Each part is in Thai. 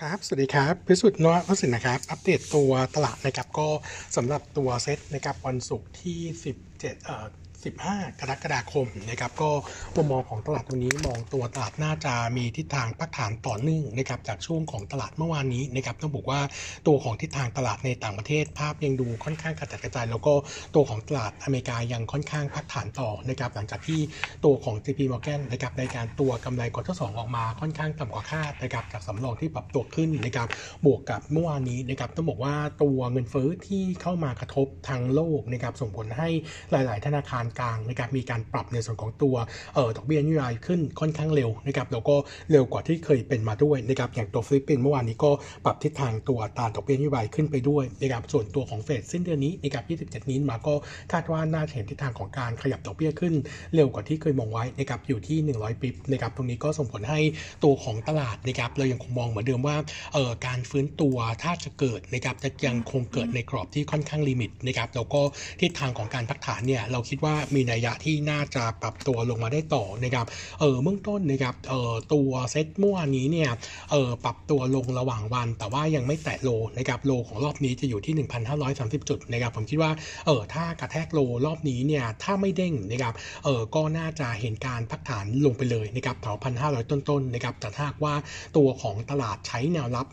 ครับ สวัสดีครับ พิสุทธิ์นวสินนะครับ อัปเดตตัวตลาดนะครับ ก็สำหรับตัวเซ็ตนะครับวันศุกร์ที่ 17เอ่อ 15 กรกฎาคมนะครับก็มุมมองของตลาดตรงนี้มองตัวตลาดน่าจะมีทิศทางพักฐานต่อเนื่องนะครับจากช่วงของตลาดเมื่อวานนี้นะครับต้องบอกว่าตัวของทิศทางตลาดในต่างประเทศภาพยังดูค่อนข้างกระจัดกระจาย แล้วก็ตัวของตลาดอเมริกายังค่อนข้างพักฐานต่อนะครับหลังจากที่ตัวของ JP Morgan นะครับในการตัวกำไร quarter สองออกมาค่อนข้างต่ำกว่าคาดนะครับจากสำรองที่ปรับตัวขึ้นนะครับบวกกับเมื่อวานนี้นะครับต้องบอกว่าตัวเงินเฟ้อที่เข้ามากระทบทั่วโลกนะครับส่งผลให้หลาย ๆ ธนาคารกลางนะครับมีการปรับในส่วนของตัวเอ่อดอกเบี้ยนโยบายขึ้นค่อนข้างเร็วนะครับแล้วก็เร็วกว่าที่เคยเป็นมาด้วยนะครับอย่างตัวฟิลิปปินส์เมื่อวานนี้ก็ปรับทิศทางตัวอัตราดอกเบี้ยนโยบายขึ้นไปด้วยนะครับส่วนตัวของเฟดสิ้นเดือนนี้นะครับ27 นี้มาก็คาดว่าน่าจะเห็นทิศทางของการขยับดอกเบี้ยขึ้นเร็วกว่าที่เคยมองไว้นะครับอยู่ที่ 100 bip นะครับตรงนี้ก็ส่งผลให้ตัวของตลาดนะครับเรายังคงมองเหมือนเดิมว่าเอ่อการฟื้นตัวถ้าจะเกิดนะครับจะยังคงเกิดในกรอบที่ค่อนข้าง limit นะครับแล้วก็ทิศทางของการพักฐานเนี่ยเราคิดว่ามีนัยยะที่น่าจะปรับตัวลงมาได้ต่อนะครับเออเบื้องต้นนะครับเออตัวเซ็ตเมื่อวานนี้เนี่ยเออปรับตัวลงระหว่างวัน แต่ว่ายังไม่แตะ low นะครับ low ของรอบนี้จะอยู่ที่ 1,530 จุดนะครับผมคิดว่าเออถ้ากระแทก low รอบนี้เนี่ยถ้าไม่เด้งนะครับเออก็น่าจะเห็นการพักฐานลงไปเลยนะครับแถว1,500 ต้นๆนะครับแต่ถ้าว่าตัวของตลาดใช้แนวรับ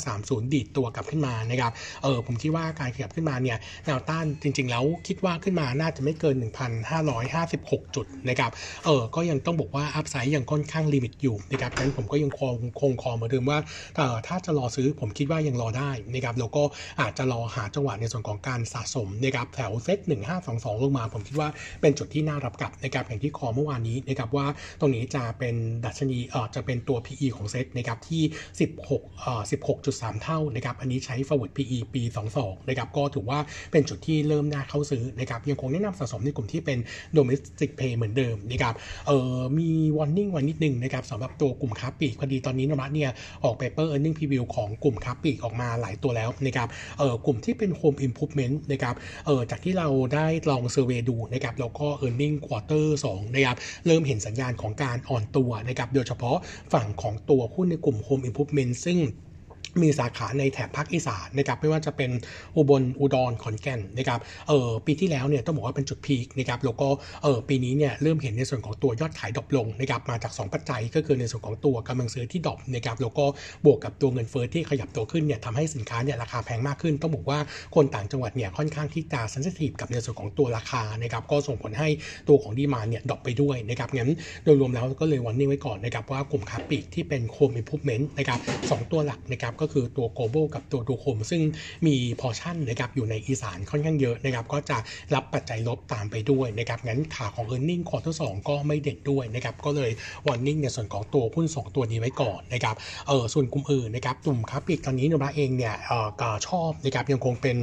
1530 ดีดตัวกลับขึ้นมานะครับเออผมคิดว่าการขยับขึ้นมาเนี่ยแนวต้านจริง ๆ แล้วคิดว่าขึ้นมาน่าจะไม่เกิน1,556 จุดนะครับเออก็ยังต้องบอกว่าอัพไซด์ยังค่อนข้างลิมิตอยู่นะครับงั้นผมก็ยังคงคงคอเหมือนเดิมว่าเออถ้าจะรอซื้อผมคิดว่ายังรอได้นะครับแล้วก็อาจจะรอหาจังหวะในส่วนของการสะสมนะครับแถวเซต1522 ลงมา ผมคิดว่าเป็นจุดที่น่ารับกลับนะครับอย่างที่คอเมื่อวานนี้นะครับว่าตรงนี้จะเป็นดัชนีเออจะเป็นตัว PE ของเซตนะครับที่ 16เอ่อ16.3 เท่านะครับอันนี้ใช้ forward PE ปี 22นะครับก็ถือว่าเป็นจุดที่เริ่มน่าเข้าซื้อนะครับยังคงแนะนำสะสมในกลุ่มที่เป็น domestic pay เหมือนเดิมนะครับเออมี warning ไว้นิดนึงนะครับสำหรับตัวกลุ่มค้าปลีกพอดีตอนนี้นมัสเนี่ยออก paper earning preview ของกลุ่มค้าปลีกออกมาหลายตัวแล้วนะครับเออกลุ่มที่เป็น home improvement นะครับเออจากที่เราได้ลอง survey ดูนะครับแล้วก็ earning quarter 2นะครับเริ่มเห็นสัญญาณของการอ่อนตัวนะครับโดยเฉพาะฝั่งของตัวหุ้นในกลุ่ม home improvement ซึ่ง มีสาขาในแถบภาคอีสานนะครับไม่ว่าจะเป็นอุบลอุดรขอนแก่นนะครับเออปีที่แล้วเนี่ยต้องบอกว่าเป็นจุด peak นะครับแล้วก็เออปีนี้เนี่ยเริ่มเห็นในส่วนของตัวยอดขาย drop ลงนะครับมาจาก 2 ปัจจัยก็คือในส่วนของตัวกำลังซื้อที่ drop นะครับแล้วก็บวกกับตัวเงินเฟ้อที่ขยับตัวขึ้นเนี่ยทำให้สินค้าเนี่ยราคาแพงมากขึ้น ต้องบอกว่าคนต่างจังหวัดเนี่ยค่อนข้างที่จะ sensitive กับในส่วนของตัวราคานะครับก็ส่งผลให้ตัวของ demand เนี่ย drop ไปด้วยนะครับงั้นโดยรวมแล้วก็เลยวันนี้ไว้ก่อนนะครับว่ากลุ่มค้าปลีกที่เป็น home improvement นะครับสองตัวหลักนะครับก็คือตัว Global กับตัว DoHome ซึ่งมีพอชั่นนะครับอยู่ในอีสานค่อนข้างเยอะนะครับก็จะรับปัจจัยลบตามไปด้วยนะครับงั้นขาของ e a r n i n g ควอเตอร์สก็ไม่เด่นด้วยนะครับก็เลยวอร์นิ่งในส่วนของตัวหุ้น 2 ตัวนี้ไว้ก่อนนะครับเออส่วนกลุ่มอื่นนะครับกลุ่มค้าปลีกตอนนี้นราเองเนี่ยเออชอบนะครับยังคงเป็น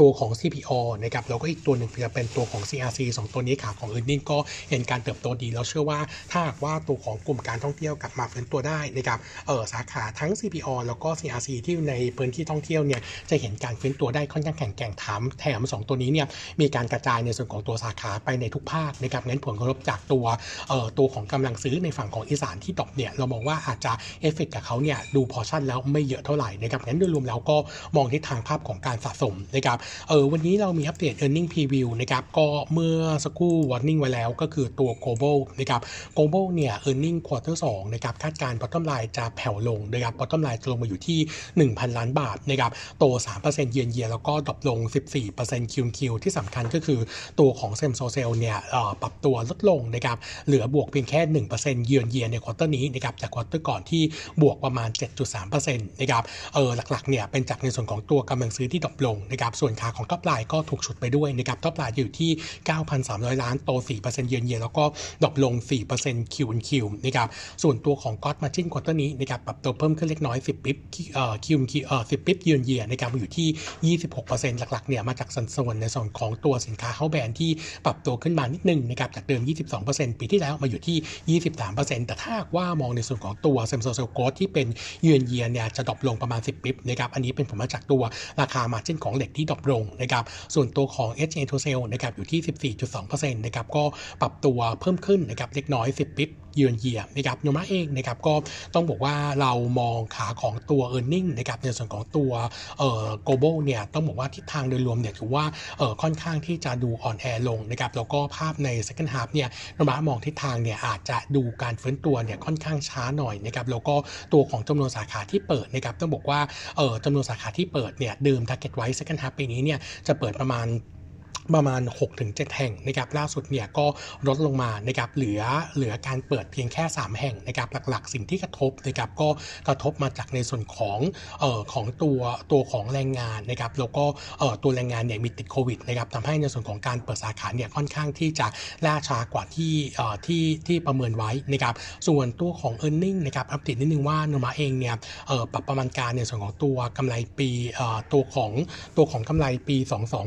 ตัวของ CPO นะครับแล้วก็อีกตัวหนึ่งจะเป็นตัวของ CRC 2 ตัวนี้ขาของ e a r n i n g ก็เห็นการเติบโตดี แล้วเชื่อว่าถ้าหากว่าตัวของกลุ่มการท่องเที่ยวกลับมาฟื้นตัวได้นะครับเออสาขาทั้ง CPO แล้วก็ CRC ที่ในพื้นที่ท่องเที่ยวเนี่ยจะเห็นการฟื้นตัวได้ค่อนข้างแข็งแกร่งถามแถม2ตัวนี้เนี่ยมีการกระจายในส่วนของตัวสาขาไปในทุกภาคนะครับงั้นผลกระทบจากตัวเอ่อตัวของกำลังซื้อในฝั่งของอีสานที่ตกเนี่ยเรามองว่าอาจจะเอฟเฟกกับเขาเนี่ยดูพอชั่นแล้วไม่เยอะเท่าไหร่นะครับงั้นโดยรวมแล้วก็มองทิศทางภาพของการสะสมนะครับเออวันนี้เรามี update earning preview นะครับก็เมื่อสักครู่ warning ไว้แล้วก็คือตัว global นะครับ global เนี่ย earning quarter 2นะครับคาดการณ์ bottom line จะแผ่วลงนะครับ bottom line จะลงมาอยู่ที่1,000 ล้านบาทนะครับโต 3%เยียนเยียแล้วก็ drop ลง 14% Q Q ที่สำคัญก็คือตัวของ same store sales เนี่ยปรับตัวลดลงนะครับเหลือบวกเพียงแค่ 1% year on year ใน quarter นี้นะครับจาก quarter ก่อนที่บวกประมาณ 7.3%นะครับเออหลักๆเนี่ยเป็นจากในส่วนของตัวกำลังซื้อที่ดรอปลงนะครับส่วนขาของ top line ก็ถูกฉุดไปด้วยนะครับ top line อยู่ที่ 9,300 ล้านโต 4%เยียนเยียแล้วก็ drop ลง 4% Q Q นะครับส่วนตัวของ gross margin quarter นี้นะครับปรับตัวเพิ่มขึ้นเล็กน้อย 10 bip เอ่ Q Q เอ่อ10 bip year on year นะครับอยู่ที่ 26%หลักๆเนี่ยมาจากสัดส่วนในส่วนของตัวสินค้า house brand ที่ปรับตัวขึ้นมานิดนึงนะครับจากเดิม 22%ปีที่แล้วมาอยู่ที่ 23%แต่ถ้าว่ามองในส่วนของตัว same store sales growth ที่เป็น year on year เนี่ยจะ drop ลงประมาณ 10 ปิ๊บนะครับอันนี้เป็นผลมาจากตัวราคา margin ของเหล็กที่ drop ลงนะครับส่วนตัวของ SG&A to sales นะครับอยู่ที่ 14.2%นะครับก็ปรับตัวเพิ่มขึ้นนะครับเล็กน้อย 10 bip เยือนเยียนะครับโนมูระเองนะครับก็ต้องบอกว่าเรามองขาของตัว e a r n i n g นะครับในส่วนของตัวเอ่อ global เนี่ยต้องบอกว่าทิศทางโดยรวมเนี่ยถือว่าเอ่อค่อนข้างที่จะดูอ่อนแอลงนะครับแล้วก็ภาพใน second half เนี่ยโนมามองทิศทางเนี่ยอาจจะดูการฟื้นตัวเนี่ยค่อนข้างช้าหน่อยนะครับแล้วก็ตัวของจำนวนสาขาที่เปิดนะครับต้องบอกว่าเอ่อจำนวนสาขาที่เปิดเนี่ยเดิม target ไว้ second half ปีนี้เนี่ยจะเปิดประมาณ ประมาณ 6-7 แห่งนะครับล่าสุดเนี่ยก็ลดลงมานะครับเหลือเหลือการเปิดเพียงแค่ 3 แห่งนะครับหลักๆ สิ่งที่กระทบนะครับก็กระทบมาจากในส่วนของเอ่อของตัวตัวของแรงงานนะครับแล้วก็เอ่อตัวแรงงานเนี่ยมีติดโควิดนะครับทำให้ในส่วนของการเปิดสาขาเนี่ยค่อนข้างที่จะล่าช้ากว่าที่เอ่อที่ที่ประเมินไว้นะครับส่วนตัวของ e a r n i n g นะครับอัปเดตนิดนึงว่าโนมาเองเนี่ยเอ่อปรับประมาณการในส่วนของตัวกำไรปีเอ่อตัวของตัวของกำไรปี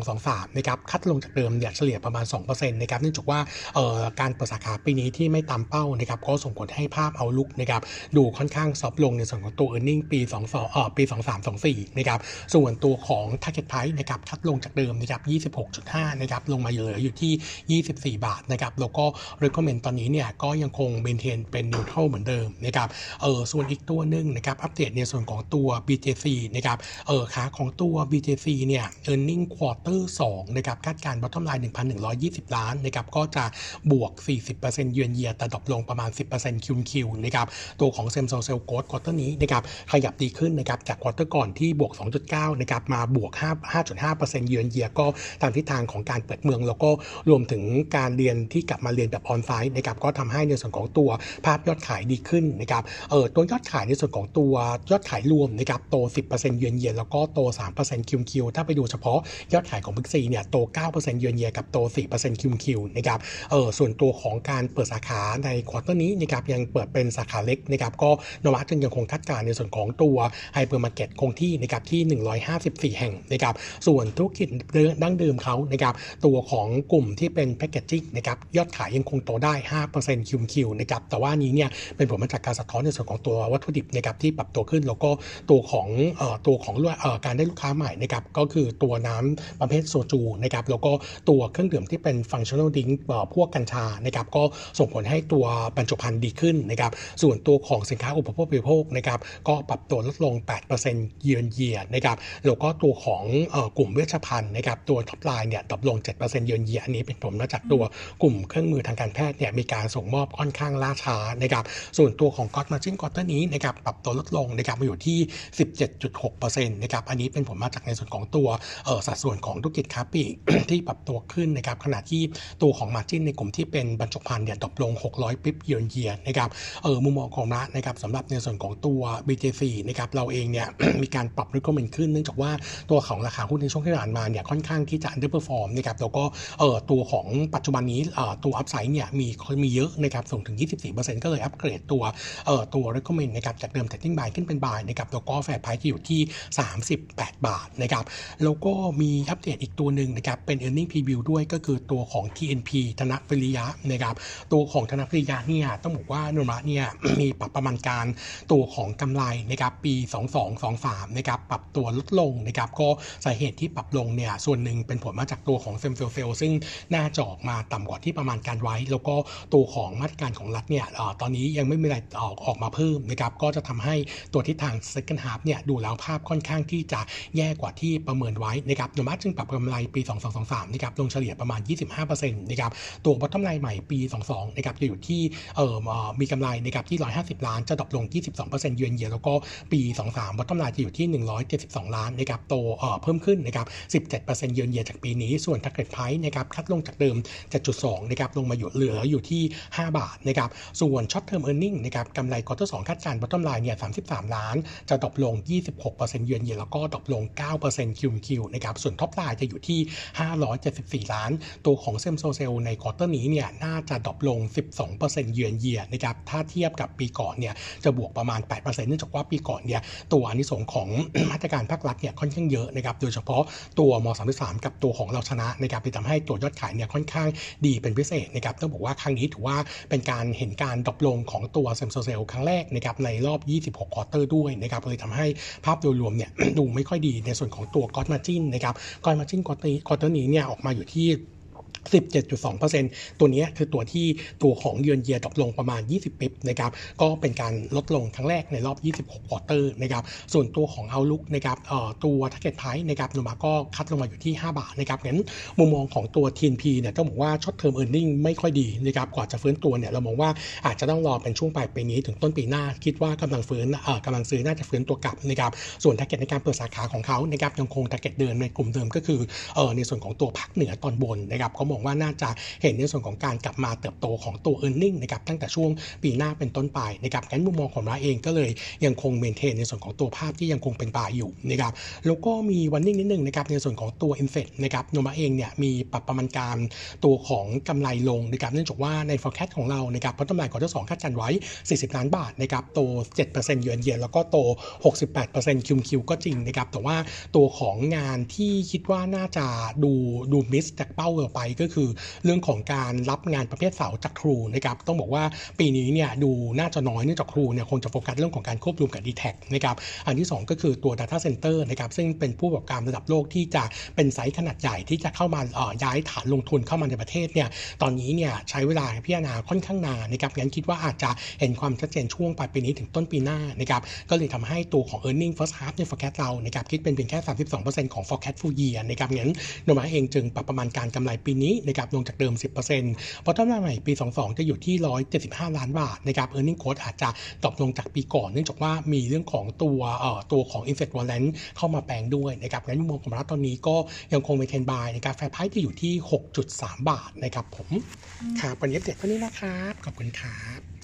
2223นะครับคัดลงจากเดิมเนี่ยเฉลี่ยประมาณ 2%นะครับเนื่องจากว่าเอ่อการเปิดสาขาปีนี้ที่ไม่ตามเป้านะครับก็ส่งผลให้ภาพเอาลุกนะครับดูค่อนข้างซอฟลงในส่วนของตัว e a r n i n g ปี22เอ่อปี 2324นะครับส่วนตัวของ target price นะครับคัดลงจากเดิมนะครับ26.5นะครับลงมาเหลืออยู่ที่ 24 บาทนะครับแล้วก็ recommend ตอนนี้เนี่ยก็ยังคง maintain เป็น neutral เหมือนเดิมนะครับเออส่วนอีกตัวหนึ่งนะครับอัปเดตในส่วนของตัว BJC นะครับเออขาของตัว BJC เนี่ย earning quarter 2นะครับคาดการณ์ bottom line 1,120 ล้านนะครับก็จะบวก 40% year on year แต่ drop ลงประมาณ 10% Q Q นะครับตัวของ Same Store Sales Growth quarter นี้นะครับขยับดีขึ้นนะครับจาก quarter ก่อนที่บวก 2.9นะครับมาบวก 5 5.5%เยือนเยียก็ตามทิศทางของการเปิดเมือง แล้วก็รวมถึงการเรียนที่กลับมาเรียนแบบออนไลน์นะครับก็ทำให้ในส่วนของตัวภาพยอดขายดีขึ้นนะครับเออตัวยอดขายในส่วนของตัวยอดขายรวมนะครับโต 10%เยือนเยียแล้วก็โต3% Q Q ถ้าไปดูเฉพาะยอดขายของ Big C เนี่ยโต9%เยือนเยียกับโต4% Q Q นะครับเออส่วนตัวของการเปิดสาขาใน quarter นี้นะครับยังเปิดเป็นสาขาเล็กนะครับก็โนมูระจึงยังคงคาดการณ์ในส่วนของตัวไฮเปอร์มาร์เก็ตคงที่นะครับที่ 154 แห่งนะครับส่วนธุรกิจดั้งเดิมเขานะครับตัวของกลุ่มที่เป็น packaging นะครับยอดขายยังคงโตได้5% Q Q นะครับแต่ว่านี้เนี่ยเป็นผลมาจากการสะท้อนในส่วนของตัววัตถุดิบนะครับที่ปรับตัวขึ้นแล้วก็ตัวของเอ่อตัวของเอ่อการได้ลูกค้าใหม่นะครับก็คือตัวน้ำประเภทโซจูนะครับแล้วก็ตัวเครื่องดื่มที่เป็น functional drink พวกกัญชานะครับก็ส่งผลให้ตัวบรรจุภัณฑ์ดีขึ้นนะครับส่วนตัวของสินค้าอุปโภคบริโภคนะครับก็ปรับตัวลดลง 8%เยือนเยียนะครับแล้วก็ตัวของกลุ่มเวชภัณฑ์นะครับตัว top line เนี่ย drop ลง 7%เยือนเยียอันนี้เป็นผลมาจากตัวกลุ่มเครื่องมือทางการแพทย์เนี่ยมีการส่งมอบค่อนข้างล่าช้านะครับส่วนตัวของ gross margin quarter นี้นะครับปรับตัวลดลงนะครับมาอยู่ที่ 17.6%นะครับอันนี้เป็นผลมาจากในส่วนของตัวเออสัดส่วนของธุรกิจค้าปลีกที่ปรับตัวขึ้นนะครับขณะที่ตัวของ margin ในกลุ่มที่เป็นบรรจุภัณฑ์เนี่ย drop ลง 600 bip year on year นะครับเออมุมมองของเรานะครับสำหรับในส่วนของตัว BJC นะครับเราเองเนี่ยมีการปรับ recommend ขึ้น เนื่องจากว่าตัวของราคาหุ้นในช่วงที่ผ่านมาเนี่ยค่อนข้างที่จะ underperform นะครับแล้วก็เออตัวของปัจจุบันนี้เออตัว upside เนี่ยมีมีเยอะนะครับส่งถึง 24%ก็เลยอัปเกรดตัวเออตัว recommend นะครับจากเดิม trading buy ขึ้นเป็น buy นะครับแล้วก็ fair price ที่อยู่ที่ 38 บาทนะครับแล้วก็มีอัปเดตอีกตัวหนึ่งนะครับเป็น earning preview ด้วยก็คือตัวของ TNP ธนปริยะนะครับตัวของธนปริยะเนี่ยต้องบอกว่าโนมาเนี่ยมีปรับประมาณการตัวของกำไรนะครับปี 2223นะครับปรับตัวลดลงนะครับก็สาเหตุที่ปรับลงเนี่ยส่วนหนึ่งเป็นผลมาจากตัวของ same store sales ซึ่งน่าจะออกมาต่ำกว่าที่ประมาณการไว้ แล้วก็ตัวของมาตรการของรัฐเนี่ยตอนนี้ยังไม่มีอะไรออกออกมาเพิ่มนะครับก็จะทำให้ตัวทิศทาง second half เนี่ยดูแล้วภาพค่อนข้างที่จะแย่กว่าที่ประเมินไว้นะครับโนมูระจึงปรับกำไรปี2223นะครับลงเฉลี่ยประมาณ 25%นะครับตัว bottom line ใหม่ปี 22นะครับจะอยู่ที่เอ่อมีกำไรนะครับที่ 150 ล้านจะ drop ลง 22%เยือนเยียแล้วก็ปี 23 bottom line จะอยู่ที่ 172 ล้านนะครับโตเอ่อเพิ่มขึ้นนะครับ17%เยือนเยียจากปีนี้ส่วน target price นะครับ cut ลงจากเดิม 7.2นะครับลงมาอยู่เหลืออยู่ที่ 5 บาทนะครับส่วน short term earning นะครับกำไร quarter 2คาดการณ์ bottom line เนี่ย33 ล้าน จะ drop ลง 26%เยือนเยียแล้วก็ drop ลง9% Q Q นะครับส่วน top line จะอยู่ที่574 ล้าน ตัวของ same store sales ใน quarter นี้เนี่ยน่าจะ drop ลง 12%เยือนเยียนะครับถ้าเทียบกับปีก่อนเนี่ยจะบวกประมาณ 8%เนื่องจากว่าปีก่อนเนี่ยตัวอานิสงส์ของมาตรการภาครัฐเนี่ยค่อนข้างเยอะนะครับโดยเฉพาะตัวม 33 กับตัวของเราชนะนะครับไปทำให้ตัวยอดขายเนี่ยค่อนข้างดีเป็นพิเศษนะครับต้องบอกว่าครั้งนี้ถือว่าเป็นการเห็นการ drop ลงของตัว same store sales ครั้งแรกนะครับในรอบ 26 quarter ด้วยนะครับเลยทำให้ภาพโดยรวมเนี่ยดูไม่ค่อยดีในส่วนของตัว gross margin นะครับ gross margin quar ter นี้เนี่ยออกมาอยู่ที่ 17.2%ตัวนี้คือตัวที่ตัวของ year on year drop ลงประมาณ 20 bip นะครับก็เป็นการลดลงครั้งแรกในรอบ 26 quarter นะครับส่วนตัวของ Outlook นะครับตัว Target Price นะครับโนมูระก็ cut ลงมาอยู่ที่ 5 บาทนะครับงั้นมุมมองของตัว TNP เนี่ยต้องบอกว่าช็อตเทอมเอ r n i n g ไม่ค่อยดีนะครับกว่าจะฟื้นตัวเนี่ยเรามองว่าอาจจะต้องรอเป็นช่วงปลายปีนี้ถึงต้นปีหน้า คิดว่ากำลังฟื้นเอ่อกำลังซื้อน่าจะฟื้นตัวกลับนะครับส่วน Target ในการเปิดสาขาของเขานะครับยังคง Target เดิมในกลุ่มเดิมก็คือเอ่อในส่วนของตัวภาคเหนือตอนบนนะครับเขามองว่าน่าจะเห็นในส่วนของการกลับมาเติบโตของตัว e a r n i n g นะครับตั้งแต่ช่วงปีหน้าเป็นต้นไปนะครับงั้นมุมมองของเราเองก็เลยยังคง maintain ในส่วนของตัวภาพที่ยังคงเป็น buy อยู่นะครับแล้วก็มี warning นิดนึงนะครับในส่วนของตัว i n f e t นะครับโนมูระเองเนี่ยมีปรับประมาณการตัวของกำไรลงนะครับเนื่องจากว่าใน forecast ของเรานะครับเพราะกำไร quarter สองคาดการณ์ไว้ 40 ล้านบาทนะครับโต 7%เยือนเยียแล้วก็โต 68%คิวคิวก็จริงนะครับแต่ว่าตัวของงานที่คิดว่าน่าจะดูดูมิสจากเป้าเราไปก็คือเรื่องของการรับงานประเภทเสาจากครูนะครับต้องบอกว่าปีนี้เนี่ยดูน่าจะน้อยเนื่องจากครูเนี่ยคงจะโฟกัสเรื่องของการควบรวมกับ d t แทนะครับอันที่ 2 ก็คือตัว Data Center นะครับซึ่งเป็นผู้ประกอบการระดับโลกที่จะเป็นไซต์ขนาดใหญ่ที่จะเข้ามาย้ายฐานลงทุนเข้ามาในประเทศเนี่ยตอนนี้เนี่ยใช้เวลาพิจารณาค่อนข้างนานนะครับงั้นคิดว่าอาจจะเห็นความชัดเจนช่วงปลายปีนี้ถึงต้นปีหน้านะครับก็เลยทำให้ตัวของ e a r n i n g first half ใน forecast เรานะครับคิดเป็นเพียงแค่ 32%ของ forecast full year นะครับงั้นโนมาเองจึงปรับประมาณการกำไรปีนี้นะครับลงจากเดิม 10%เพราะต้นมาใหม่ปี 22 จะอยู่ที่ 175 ล้านบาทนะครับ e a r n i n g ็ตโคอาจจะตกลงจากปีก่อนเนื่องจากว่ามีเรื่องของตัวเอ่อตัวของ Infect Warrant เข้ามาแปลงด้วยนะครับงั้นมุมมองของรัฐตอนนี้ก็ยังคงเป็นเทนบายนะครับแฟร์ไพรส์จะอยู่ที่ 6.3 บาทนะครับผมครับวันนี้เด็ดเท่านี้นะครับขอบคุณครับ